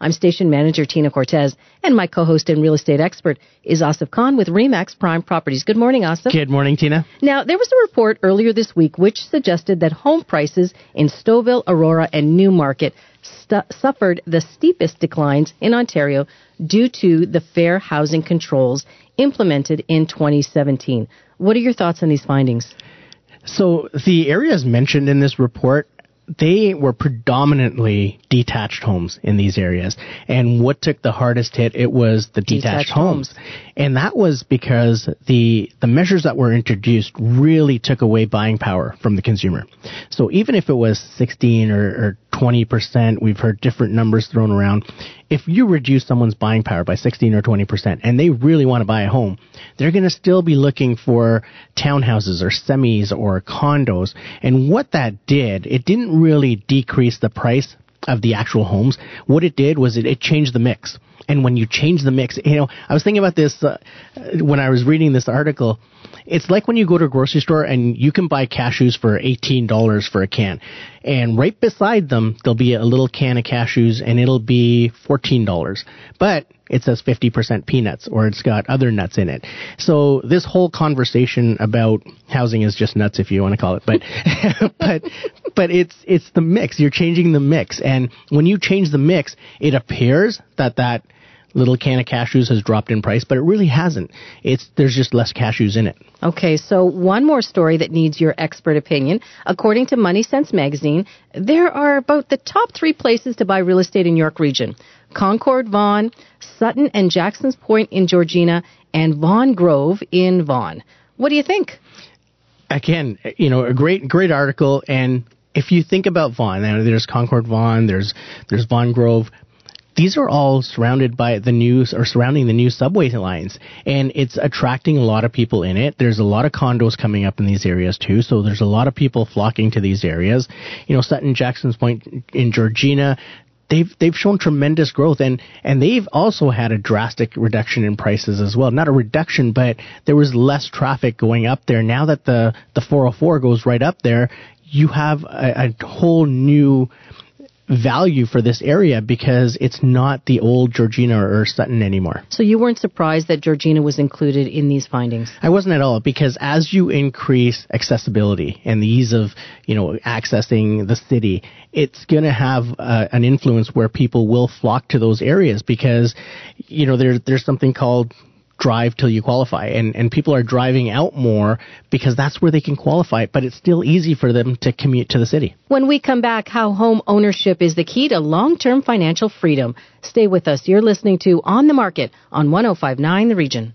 I'm station manager Tina Cortez and my co-host and real estate expert is Asif Khan with Remax Prime Properties. Good morning, Asif. Good morning, Tina. Now, there was a report earlier this week which suggested that home prices in Stouffville, Aurora, and Newmarket stu- suffered the steepest declines in Ontario due to the fair housing controls implemented in 2017. What are your thoughts on these findings? So the areas mentioned in this report, they were predominantly detached homes in these areas. And what took the hardest hit, it was the detached, Detached homes. homes. And that was because the, the measures that were introduced really took away buying power from the consumer. So even if it was 16 or, or 20%, we've heard different numbers thrown around. If you reduce someone's buying power by 16 or 20% and they really want to buy a home, they're going to still be looking for townhouses or semis or condos. And what that did, it didn't really decrease the price of the actual homes. What it did was it, it changed the mix. And when you change the mix, you know, I was thinking about this uh, when I was reading this article. It's like when you go to a grocery store and you can buy cashews for $18 for a can. And right beside them, there'll be a little can of cashews and it'll be $14. But it says 50% peanuts or it's got other nuts in it. So this whole conversation about housing is just nuts if you want to call it. But, but, but it's, it's the mix. You're changing the mix. And when you change the mix, it appears that that little can of cashews has dropped in price, but it really hasn't. It's, there's just less cashews in it. Okay, so one more story that needs your expert opinion. According to Money Sense magazine, there are about the top three places to buy real estate in York Region. Concord, Vaughan, Sutton and Jackson's Point in Georgina, and Vaughan Grove in Vaughan. What do you think? again, you know, a great, great article. And if you think about Vaughan, there's Concord Vaughan, there's, there's Vaughan Grove. These are all surrounded by the news or surrounding the new subway lines. And it's attracting a lot of people in it. There's a lot of condos coming up in these areas too. So there's a lot of people flocking to these areas. You know, Sutton Jackson's Point in Georgina, they've they've shown tremendous growth and and they've also had a drastic reduction in prices as well. Not a reduction, but there was less traffic going up there. Now that the the 404 goes right up there, you have a, a whole new value for this area because it's not the old Georgina or Sutton anymore. So you weren't surprised that Georgina was included in these findings? I wasn't at all because as you increase accessibility and the ease of, you know, accessing the city, it's going to have uh, an influence where people will flock to those areas because, you know, there, there's something called drive till you qualify and, and people are driving out more because that's where they can qualify, but it's still easy for them to commute to the city. When we come back, how home ownership is the key to long-term financial freedom. Stay with us. You're listening to On the Market on 1059 The Region.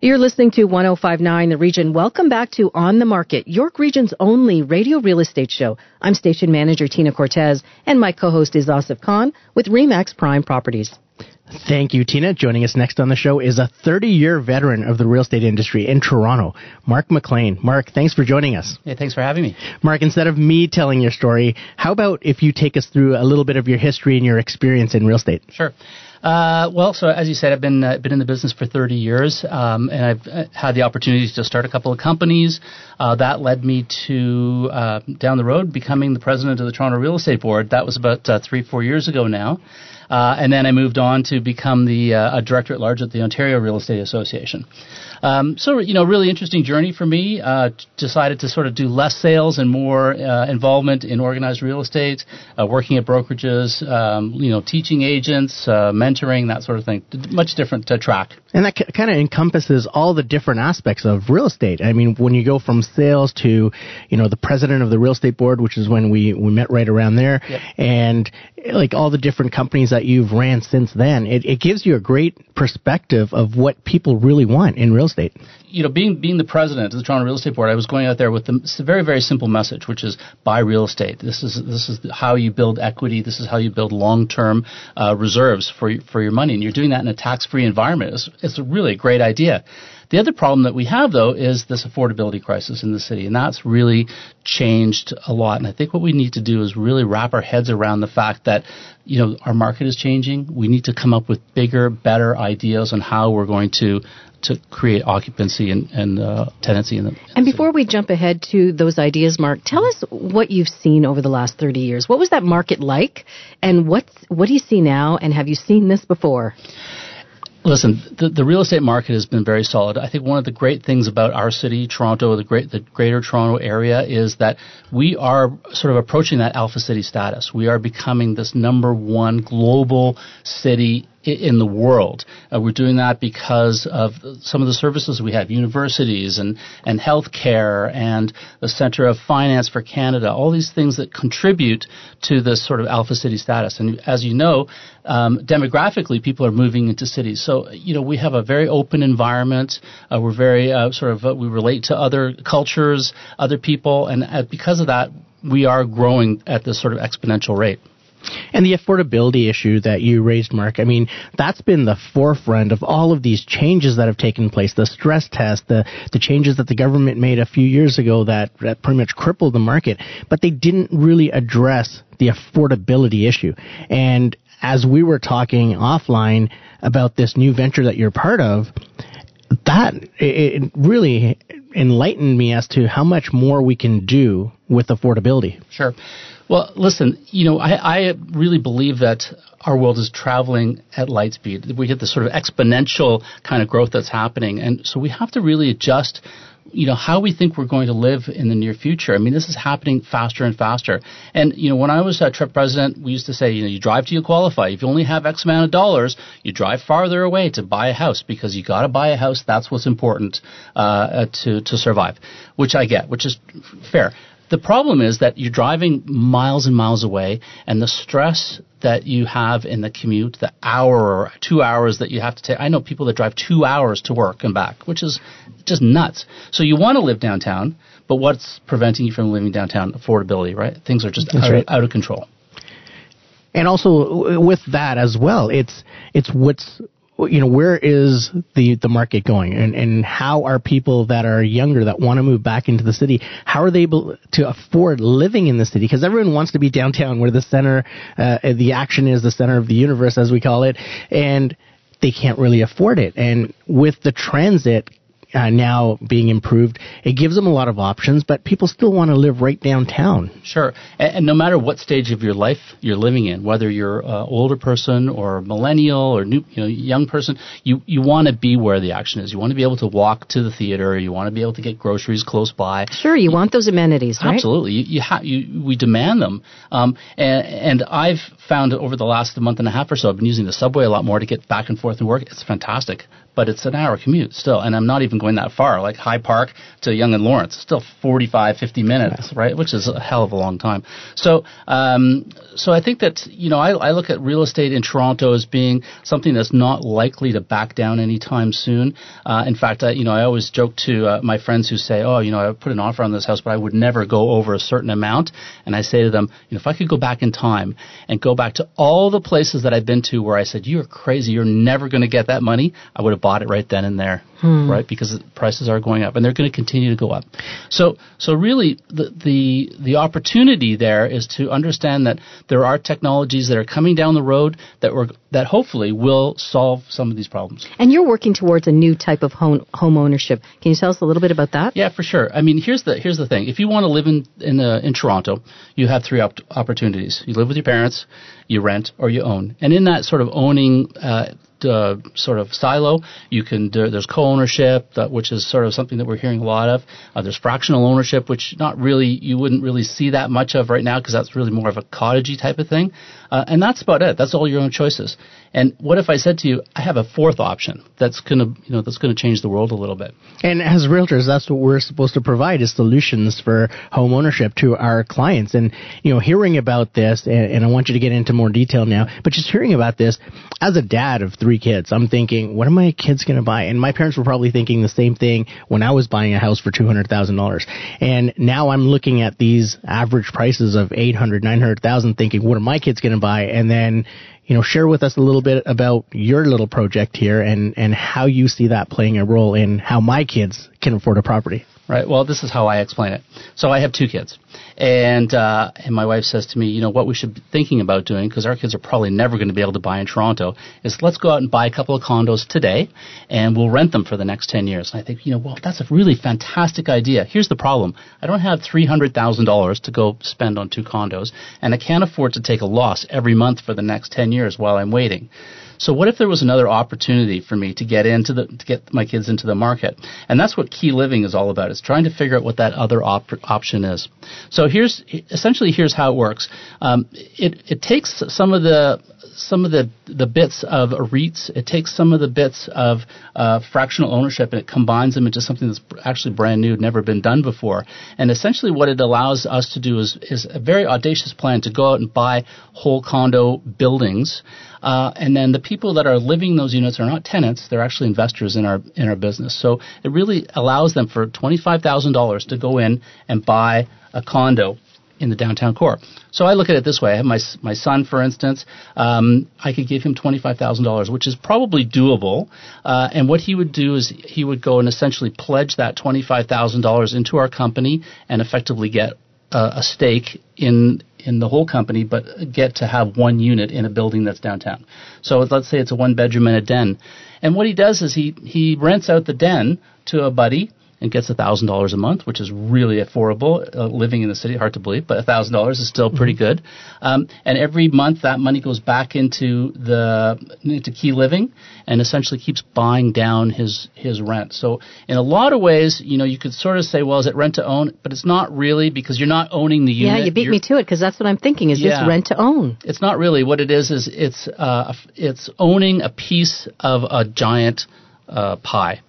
You're listening to 1059 The Region. Welcome back to On the Market, York Region's only radio real estate show. I'm station manager Tina Cortez, and my co-host is Asif Khan with Remax Prime Properties. Thank you, Tina. Joining us next on the show is a 30 year veteran of the real estate industry in Toronto, Mark McLean. Mark, thanks for joining us. Hey, thanks for having me. Mark, instead of me telling your story, how about if you take us through a little bit of your history and your experience in real estate? Sure. Uh, well, so as you said, I've been uh, been in the business for 30 years, um, and I've uh, had the opportunity to start a couple of companies. Uh, that led me to uh, down the road becoming the president of the Toronto Real Estate Board. That was about uh, three, four years ago now. And then I moved on to become the uh, director at large at the Ontario Real Estate Association. Um, so, you know, really interesting journey for me. Decided to sort of do less sales and more involvement in organized real estate, working at brokerages, um, you know, teaching agents, uh, mentoring, that sort of thing. Much different uh, track. And that c- kind of encompasses all the different aspects of real estate. I mean, when you go from sales to, you know, the president of the real estate board, which is when we, we met right around there, yep. and like all the different companies that you've ran since then, it, it gives you a great perspective of what people really want in real estate. You know, being being the president of the Toronto Real Estate Board, I was going out there with the very very simple message, which is buy real estate. This is this is how you build equity. This is how you build long term uh, reserves for for your money, and you're doing that in a tax free environment. It's, it's a really great idea. The other problem that we have, though, is this affordability crisis in the city, and that's really changed a lot. And I think what we need to do is really wrap our heads around the fact that, you know, our market is changing. We need to come up with bigger, better ideas on how we're going to to create occupancy and, and uh, tenancy in the. In and before we jump ahead to those ideas, Mark, tell us what you've seen over the last 30 years. What was that market like, and what's what do you see now? And have you seen this before? Listen, the, the real estate market has been very solid. I think one of the great things about our city, Toronto, the great the greater Toronto area, is that we are sort of approaching that alpha city status. We are becoming this number one global city in the world. Uh, we're doing that because of some of the services we have, universities and, and healthcare and the Center of Finance for Canada, all these things that contribute to this sort of alpha city status. And as you know, um, demographically, people are moving into cities. So, you know, we have a very open environment. Uh, we're very uh, sort of, uh, we relate to other cultures, other people, and uh, because of that, we are growing at this sort of exponential rate. And the affordability issue that you raised, Mark, I mean, that's been the forefront of all of these changes that have taken place. The stress test, the, the changes that the government made a few years ago that, that pretty much crippled the market, but they didn't really address the affordability issue. And as we were talking offline about this new venture that you're part of, that it really enlightened me as to how much more we can do with affordability. Sure. Well, listen, you know, I, I really believe that our world is traveling at light speed. We get this sort of exponential kind of growth that's happening. And so we have to really adjust you know how we think we're going to live in the near future. I mean, this is happening faster and faster. And you know, when I was a TREB president, we used to say, you know, you drive till you qualify. If you only have X amount of dollars, you drive farther away to buy a house because you got to buy a house. That's what's important uh, to to survive, which I get, which is fair. The problem is that you're driving miles and miles away, and the stress that you have in the commute, the hour or two hours that you have to take. I know people that drive two hours to work and back, which is just nuts. So you want to live downtown, but what's preventing you from living downtown? Affordability, right? Things are just out, right. out of control. And also with that as well, it's it's what's you know, where is the, the market going and, and how are people that are younger that want to move back into the city, how are they able to afford living in the city? Because everyone wants to be downtown where the center, uh, the action is the center of the universe, as we call it, and they can't really afford it. And with the transit uh, now being improved, it gives them a lot of options, but people still want to live right downtown. Sure. And, and, no matter what stage of your life you're living in, whether you're an older person or a millennial or new, you know, young person, you, you want to be where the action is. You want to be able to walk to the theater. You want to be able to get groceries close by. Sure, you, you want those amenities, right? Absolutely. You, you, ha- you we demand them. Um, and, and I've found over the last month and a half or so, I've been using the subway a lot more to get back and forth and work. It's fantastic but it's an hour commute still. And I'm not even going that far, like High Park to Yonge and Lawrence, still 45, 50 minutes, right? Which is a hell of a long time. So, um, so I think that, you know, I, I look at real estate in Toronto as being something that's not likely to back down anytime soon. Uh, in fact, I, you know, I always joke to uh, my friends who say, oh, you know, I put an offer on this house, but I would never go over a certain amount. And I say to them, you know, if I could go back in time and go back to all the places that I've been to where I said, you're crazy, you're never going to get that money, I would have bought it right then and there, Hmm. right? Because the prices are going up, and they're going to continue to go up. So, so really, the, the the opportunity there is to understand that there are technologies that are coming down the road that were that hopefully will solve some of these problems. And you're working towards a new type of home, home ownership. Can you tell us a little bit about that? Yeah, for sure. I mean, here's the here's the thing. If you want to live in in uh, in Toronto, you have three op- opportunities. You live with your parents, you rent, or you own. And in that sort of owning. Uh, uh, sort of silo. You can there, there's co-ownership, that, which is sort of something that we're hearing a lot of. Uh, there's fractional ownership, which not really you wouldn't really see that much of right now because that's really more of a cottagey type of thing. Uh, and that's about it. That's all your own choices. And what if I said to you, I have a fourth option that's gonna you know that's gonna change the world a little bit. And as realtors, that's what we're supposed to provide is solutions for home ownership to our clients. And, you know, hearing about this, and, and I want you to get into more detail now, but just hearing about this, as a dad of three kids, I'm thinking, what are my kids going to buy? And my parents were probably thinking the same thing when I was buying a house for $200,000. And now I'm looking at these average prices of 800, 900,000 thinking, what are my kids going to buy? And then, you know, share with us a little bit about your little project here and, and how you see that playing a role in how my kids can afford a property. Right. Well, this is how I explain it. So I have two kids, and uh, and my wife says to me, you know, what we should be thinking about doing because our kids are probably never going to be able to buy in Toronto is let's go out and buy a couple of condos today, and we'll rent them for the next ten years. And I think, you know, well, that's a really fantastic idea. Here's the problem: I don't have three hundred thousand dollars to go spend on two condos, and I can't afford to take a loss every month for the next ten years while I'm waiting. So what if there was another opportunity for me to get into the to get my kids into the market? And that's what key living is all about. It's trying to figure out what that other op- option is. So here's essentially here's how it works. Um, it it takes some of the some of the the bits of REITs. It takes some of the bits of uh, fractional ownership and it combines them into something that's actually brand new, never been done before. And essentially, what it allows us to do is is a very audacious plan to go out and buy whole condo buildings. Uh, and then the people that are living those units are not tenants; they're actually investors in our in our business. So it really allows them for twenty five thousand dollars to go in and buy a condo in the downtown core. So I look at it this way: I have my my son, for instance. Um, I could give him twenty five thousand dollars, which is probably doable. Uh, and what he would do is he would go and essentially pledge that twenty five thousand dollars into our company and effectively get uh, a stake in in the whole company, but get to have one unit in a building that's downtown. So let's say it's a one bedroom and a den. And what he does is he he rents out the den to a buddy and gets thousand dollars a month, which is really affordable. Uh, living in the city, hard to believe, but thousand dollars is still pretty good. Um, and every month that money goes back into the into Key Living, and essentially keeps buying down his his rent. So in a lot of ways, you know, you could sort of say, well, is it rent to own? But it's not really because you're not owning the unit. Yeah, you beat You're- me to it because that's what I'm thinking. Is Yeah. this rent to own? it's not really what it is. Is it's uh, it's owning a piece of a giant uh, pie,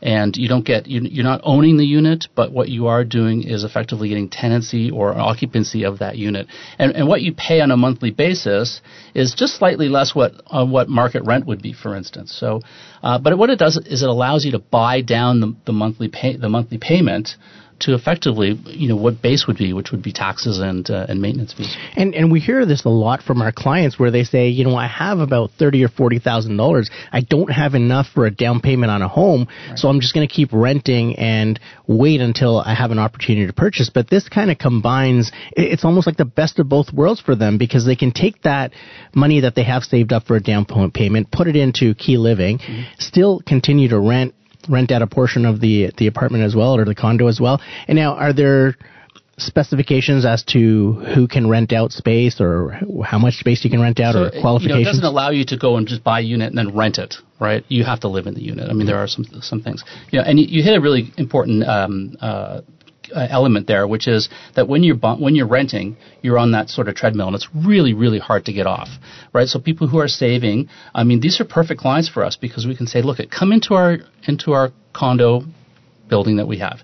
and you don't get you, you're not owning the unit, but what you are doing is effectively getting tenancy or occupancy of that unit, and and what you pay on a monthly basis is just slightly less what on what market rent would be, for instance. So, uh, but what it does is it allows you to buy down the, the monthly pay the monthly payment to effectively you know what base would be, which would be taxes and uh, and maintenance fees. And and we hear this a lot from our clients where they say, you know, I have about thirty or forty thousand dollars. I don't have enough for a down payment on a home, so I'm just going to keep renting and wait until I have an opportunity to purchase. But this kind of combines. It's almost like the best of both worlds for them because they can take that money that they have saved up for a down payment payment, put it into Key Living, still continue to rent rent out a portion of the the apartment as well or the condo as well. And now, are there specifications as to who can rent out space or how much space you can rent out So, or qualifications? You know, it doesn't allow you to go and just buy a unit and then rent it, right? You have to live in the unit. I mean, there are some some things. You know, and you, you hit a really important um, uh, uh, element there, which is that when you're when you're renting, you're on that sort of treadmill, and it's really really hard to get off, right? So people who are saving, I mean, these are perfect clients for us because we can say, look, come into our into our condo building that we have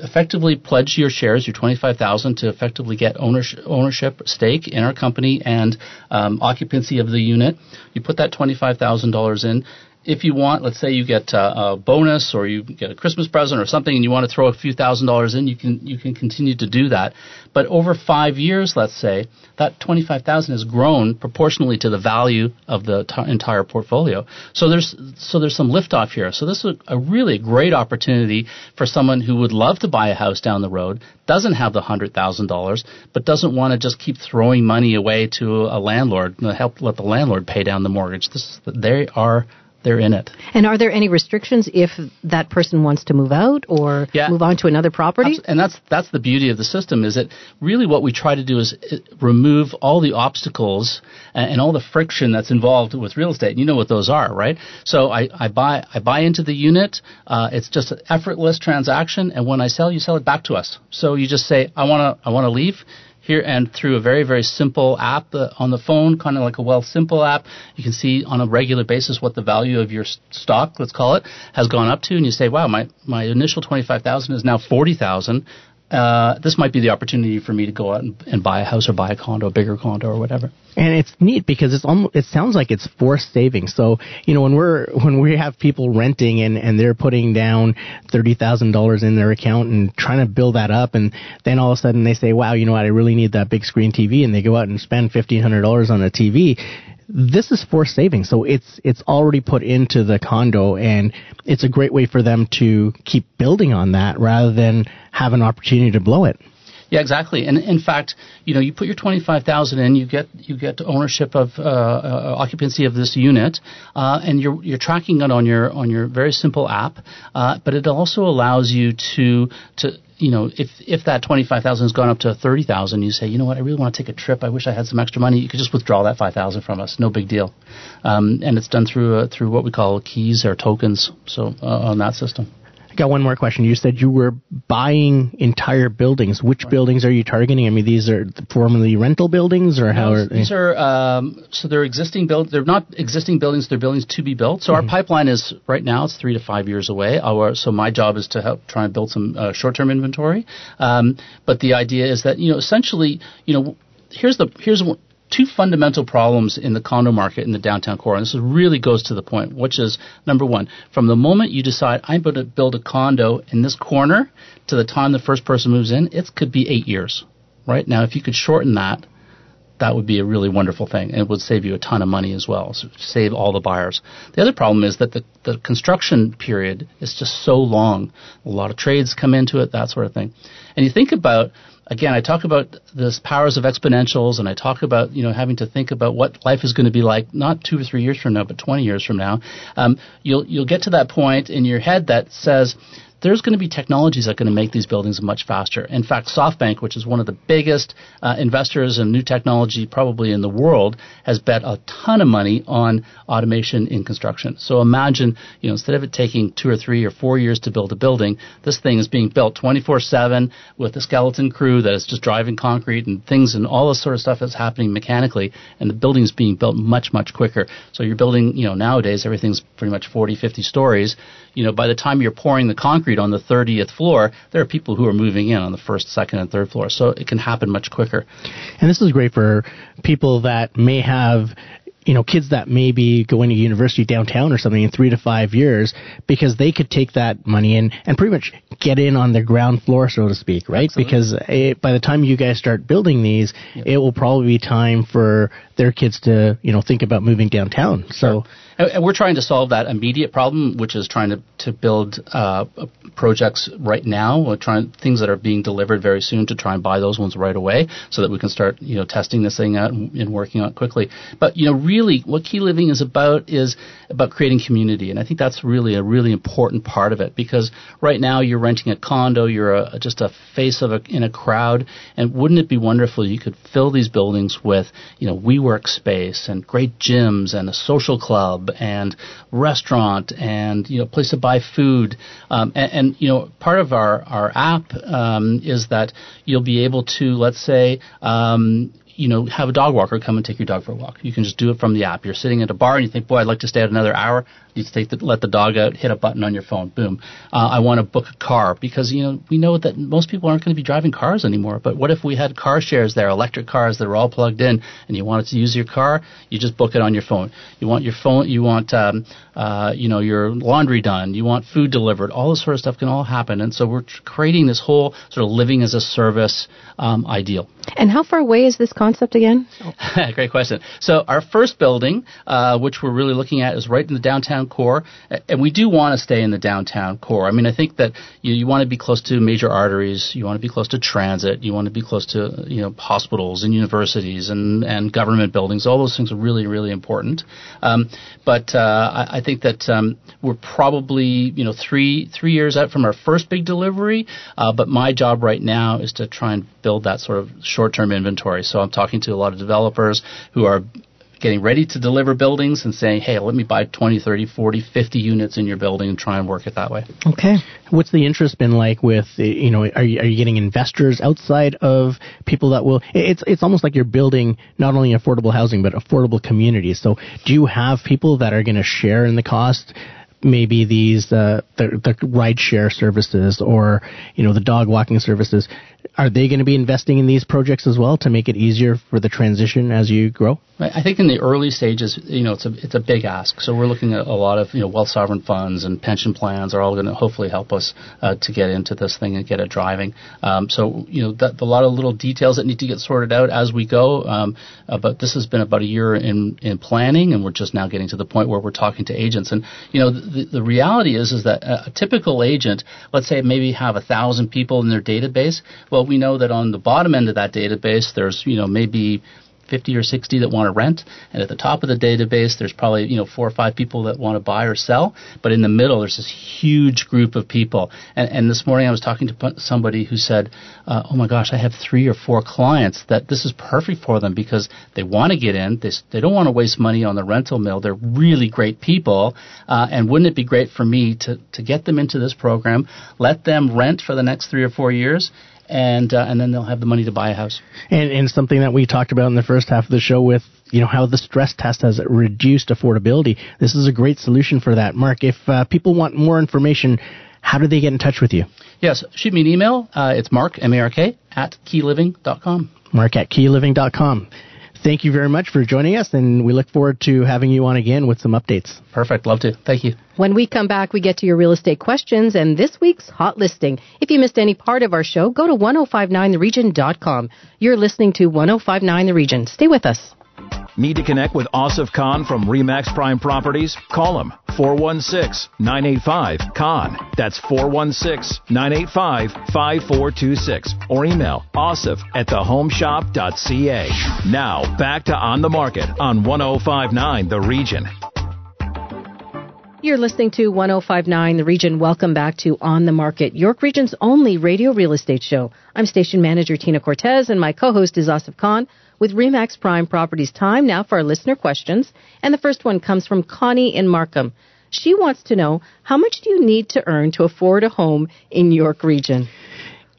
effectively pledge your shares, your 25,000 to effectively get ownership, ownership stake in our company and um, occupancy of the unit. You put that $25,000 in. If you want, let's say you get a, a bonus or you get a Christmas present or something, and you want to throw a few thousand dollars in, you can you can continue to do that. But over five years, let's say that twenty five thousand has grown proportionally to the value of the t- entire portfolio. So there's so there's some liftoff here. So this is a, a really great opportunity for someone who would love to buy a house down the road, doesn't have the hundred thousand dollars, but doesn't want to just keep throwing money away to a landlord, help let the landlord pay down the mortgage. This they are they're in it. And are there any restrictions if that person wants to move out or yeah. move on to another property? And that's that's the beauty of the system is that really what we try to do is uh, remove all the obstacles and, and all the friction that's involved with real estate. And you know what those are, right? So I, I buy I buy into the unit. Uh, it's just an effortless transaction, and when I sell, you sell it back to us. So you just say I want to I want to leave here and through a very, very simple app uh, on the phone, kind of like a well simple app. You can see on a regular basis what the value of your stock, let's call it, has gone up to, and you say, wow, my, my initial 25000 is now 40000 uh, this might be the opportunity for me to go out and, and, buy a house or buy a condo, a bigger condo or whatever. And it's neat because it's almost, it sounds like it's forced savings. So, you know, when we're, when we have people renting and, and they're putting down $30,000 in their account and trying to build that up and then all of a sudden they say, wow, you know what, I really need that big screen TV and they go out and spend $1,500 on a TV this is forced savings. So it's it's already put into the condo, and it's a great way for them to keep building on that rather than have an opportunity to blow it. Yeah, exactly. And in fact, you know, you put your twenty five thousand in, you get you get ownership of uh, uh, occupancy of this unit, uh, and you're you're tracking it on your on your very simple app. Uh, but it also allows you to to you know, if if that twenty five thousand has gone up to thirty thousand, you say, you know what, I really want to take a trip. I wish I had some extra money. You could just withdraw that five thousand from us, no big deal. Um, and it's done through uh, through what we call keys or tokens. So uh, on that system got one more question. You said you were buying entire buildings. Which right. buildings are you targeting? I mean, these are formerly rental buildings, or how? are they? These are um, so they're existing build. They're not existing buildings. They're buildings to be built. So mm-hmm. our pipeline is right now it's three to five years away. Our, so my job is to help try and build some uh, short-term inventory. Um, but the idea is that you know essentially you know here's the here's two fundamental problems in the condo market in the downtown core, and this really goes to the point, which is number one, from the moment you decide I'm going to build a condo in this corner to the time the first person moves in, it could be eight years. Right now, if you could shorten that, that would be a really wonderful thing, and it would save you a ton of money as well. So save all the buyers. The other problem is that the, the construction period is just so long. A lot of trades come into it, that sort of thing. And you think about again, I talk about this powers of exponentials, and I talk about you know having to think about what life is going to be like not two or three years from now, but 20 years from now. Um, you'll you'll get to that point in your head that says there's going to be technologies that are going to make these buildings much faster. In fact, SoftBank, which is one of the biggest uh, investors in new technology probably in the world, has bet a ton of money on automation in construction. So imagine, you know, instead of it taking two or three or four years to build a building, this thing is being built 24/7 with a skeleton crew that is just driving concrete and things and all this sort of stuff that's happening mechanically, and the building is being built much much quicker. So you're building, you know, nowadays everything's pretty much 40, 50 stories. You know, by the time you're pouring the concrete concrete on the 30th floor, there are people who are moving in on the first, second, and third floor. So it can happen much quicker. And this is great for people that may have you know, kids that may be going to university downtown or something in three to five years because they could take that money and, and pretty much get in on the ground floor, so to speak, right? Absolutely. Because it, by the time you guys start building these, yep. it will probably be time for their kids to, you know, think about moving downtown. So. Sure. And we're trying to solve that immediate problem, which is trying to, to build uh, projects right now. Trying things that are being delivered very soon to try and buy those ones right away, so that we can start you know testing this thing out and, and working on it quickly. But you know, really, what Key Living is about is about creating community, and I think that's really a really important part of it because right now you're renting a condo, you're a, just a face of a, in a crowd, and wouldn't it be wonderful you could fill these buildings with you know WeWork space and great gyms and a social club and restaurant and you know place to buy food. Um, and, and, you know part of our our app um, is that you'll be able to let's say um, you know, have a dog walker come and take your dog for a walk. You can just do it from the app. You're sitting at a bar and you think, boy, I'd like to stay out another hour. You take the, let the dog out, hit a button on your phone, boom. Uh, I want to book a car because you know we know that most people aren't going to be driving cars anymore. But what if we had car shares there, electric cars that are all plugged in, and you wanted to use your car, you just book it on your phone. You want your phone, you want um, uh, you know your laundry done, you want food delivered, all this sort of stuff can all happen. And so we're creating this whole sort of living as a service um, ideal. And how far away is this concept again? Great question. So our first building, uh, which we're really looking at, is right in the downtown core, and we do want to stay in the downtown core. I mean, I think that you, you want to be close to major arteries, you want to be close to transit, you want to be close to you know hospitals and universities and and government buildings. All those things are really really important. Um, but uh, I, I, think that um, we're probably you know three three years out from our first big delivery. Uh, but my job right now is to try and build that sort of short-term inventory. So I'm talking to a lot of developers who are getting ready to deliver buildings and saying, hey, let me buy 20, 30, 40, 50 units in your building and try and work it that way. Okay. What's the interest been like with, you know, are you, are you getting investors outside of people that will, it's, it's almost like you're building not only affordable housing, but affordable communities. So do you have people that are going to share in the cost? maybe these uh, the the ride share services or you know the dog walking services are they going to be investing in these projects as well to make it easier for the transition as you grow? I think in the early stages, you know, it's a it's a big ask. So we're looking at a lot of you know wealth sovereign funds and pension plans are all going to hopefully help us uh, to get into this thing and get it driving. Um, so you know, that, a lot of little details that need to get sorted out as we go. Um, uh, but this has been about a year in in planning, and we're just now getting to the point where we're talking to agents. And you know, the, the reality is is that a typical agent, let's say maybe have a thousand people in their database. Well, we know that on the bottom end of that database, there's you know maybe 50 or 60 that want to rent, and at the top of the database, there's probably you know four or five people that want to buy or sell. But in the middle, there's this huge group of people. And, and this morning, I was talking to somebody who said, uh, "Oh my gosh, I have three or four clients that this is perfect for them because they want to get in. They they don't want to waste money on the rental mill. They're really great people, uh, and wouldn't it be great for me to to get them into this program, let them rent for the next three or four years?" And uh, and then they'll have the money to buy a house. And, and something that we talked about in the first half of the show with you know how the stress test has reduced affordability. This is a great solution for that. Mark, if uh, people want more information, how do they get in touch with you? Yes, shoot me an email. Uh, it's mark m a r k at keyliving.com. Mark at keyliving.com. Thank you very much for joining us, and we look forward to having you on again with some updates. Perfect. Love to. Thank you. When we come back, we get to your real estate questions and this week's hot listing. If you missed any part of our show, go to 1059theregion.com. You're listening to 1059 The Region. Stay with us. Need to connect with Asif Khan from Remax Prime Properties? Call him 416-985-KHAN. That's 416-985-5426. Or email asif at thehomeshop.ca. Now, back to On the Market on 1059 The Region. You're listening to 1059 The Region. Welcome back to On the Market, York Region's only radio real estate show. I'm station manager Tina Cortez, and my co host is Asif Khan with Remax Prime Properties. Time now for our listener questions. And the first one comes from Connie in Markham. She wants to know how much do you need to earn to afford a home in York Region?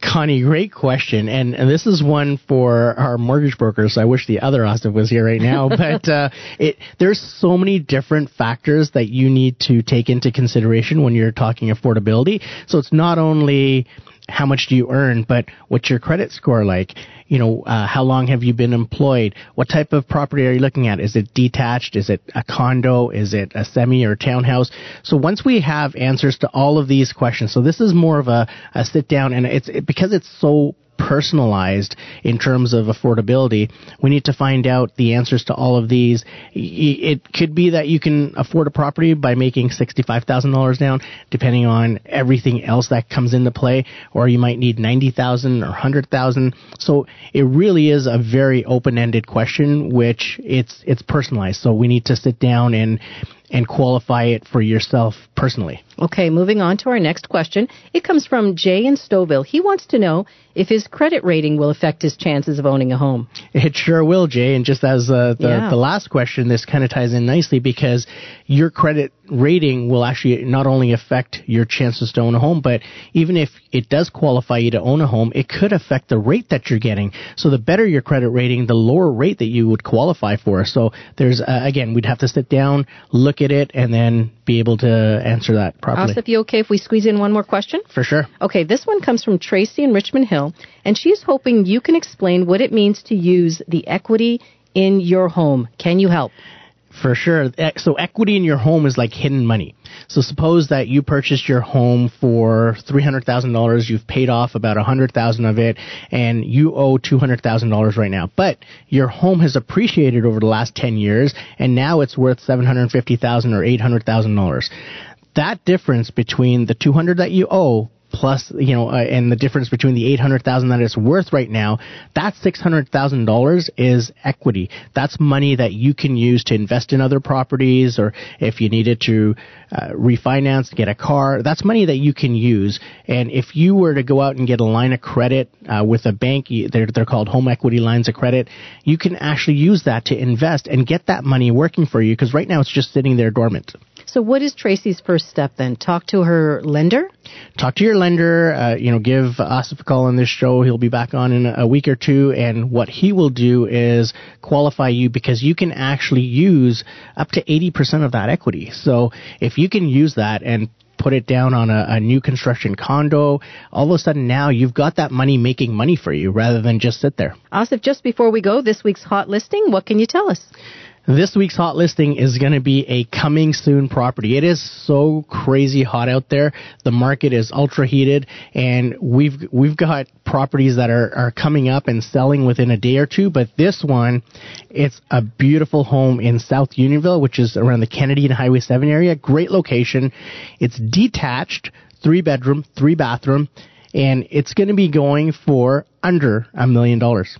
Connie, great question, and, and this is one for our mortgage brokers. I wish the other Austin was here right now, but uh, it there's so many different factors that you need to take into consideration when you're talking affordability. So it's not only how much do you earn, but what's your credit score like? You know, uh, how long have you been employed? What type of property are you looking at? Is it detached? Is it a condo? Is it a semi or townhouse? So once we have answers to all of these questions, so this is more of a, a sit down and it's it, because it's so personalized in terms of affordability. We need to find out the answers to all of these. It could be that you can afford a property by making $65,000 down, depending on everything else that comes into play, or you might need 90,000 or 100,000. So it really is a very open-ended question, which it's, it's personalized. So we need to sit down and and qualify it for yourself personally. Okay, moving on to our next question. It comes from Jay in Stouffville. He wants to know if his credit rating will affect his chances of owning a home. It sure will, Jay. And just as uh, the, Yeah. the last question, this kind of ties in nicely because your credit rating will actually not only affect your chances to own a home, but even if it does qualify you to own a home, it could affect the rate that you're getting. So the better your credit rating, the lower rate that you would qualify for. So there's, uh, again, we'd have to sit down, look at it, and then be able to answer that properly. Asif, you okay if we squeeze in one more question? For sure. Okay, this one comes from Tracy in Richmond Hill, and she's hoping you can explain what it means to use the equity in your home. Can you help? For sure. So equity in your home is like hidden money. So suppose that you purchased your home for three hundred thousand dollars. You've paid off about a hundred thousand of it, and you owe two hundred thousand dollars right now. But your home has appreciated over the last ten years, and now it's worth seven hundred fifty thousand or eight hundred thousand dollars. That difference between the two hundred that you owe plus you know uh, and the difference between the 800,000 that it's worth right now that $600,000 is equity. That's money that you can use to invest in other properties or if you needed to uh, refinance get a car. That's money that you can use. And if you were to go out and get a line of credit uh, with a bank they're they're called home equity lines of credit you can actually use that to invest and get that money working for you because right now it's just sitting there dormant So, what is Tracy's first step then? Talk to her lender? talk to your lender. Uh, you know, give Asif a call on this show. He'll be back on in a week or two, and what he will do is qualify you because you can actually use up to eighty percent of that equity. So if you can use that and put it down on a, a new construction condo, all of a sudden now you've got that money making money for you rather than just sit there. Asif, just before we go, this week's hot listing, what can you tell us? This week's hot listing is going to be a coming soon property. It is so crazy hot out there. The market is ultra heated and we've we've got properties that are are coming up and selling within a day or two, but this one it's a beautiful home in South Unionville, which is around the Kennedy and Highway 7 area. Great location. It's detached, 3 bedroom, 3 bathroom, and it's going to be going for under a million dollars.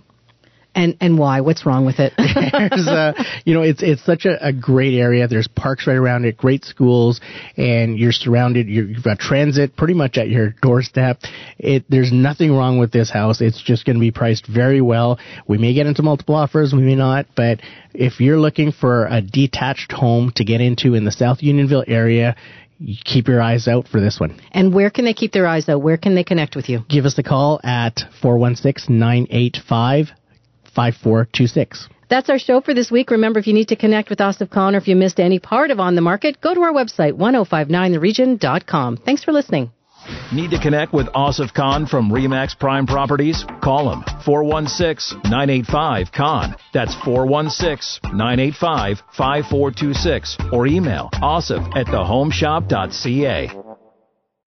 And and why? What's wrong with it? There's, uh, you know, it's it's such a, a great area. There's parks right around it, great schools, and you're surrounded. You're, you've got transit pretty much at your doorstep. It there's nothing wrong with this house. It's just going to be priced very well. We may get into multiple offers, we may not, but if you're looking for a detached home to get into in the South Unionville area. you Keep your eyes out for this one. and where can they keep their eyes out? Where can they connect with you? Give us a call at 416 985 5426. That's our show for this week. Remember, if you need to connect with Asif Khan or if you missed any part of On the Market, go to our website, 1059theregion.com. Thanks for listening. Need to connect with Asif Khan from Remax Prime Properties? Call him 416-985-KHAN. That's 416-985-5426 or email asif at thehomeshop.ca.